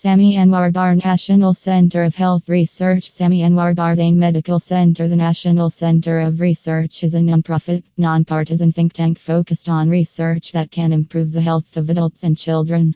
Sami Anwar Dar National Center of Health Research Sami Anwar Dar Zain Medical Center The National Center of Research is a non-profit, non-partisan think tank focused on research that can improve the health of adults and children.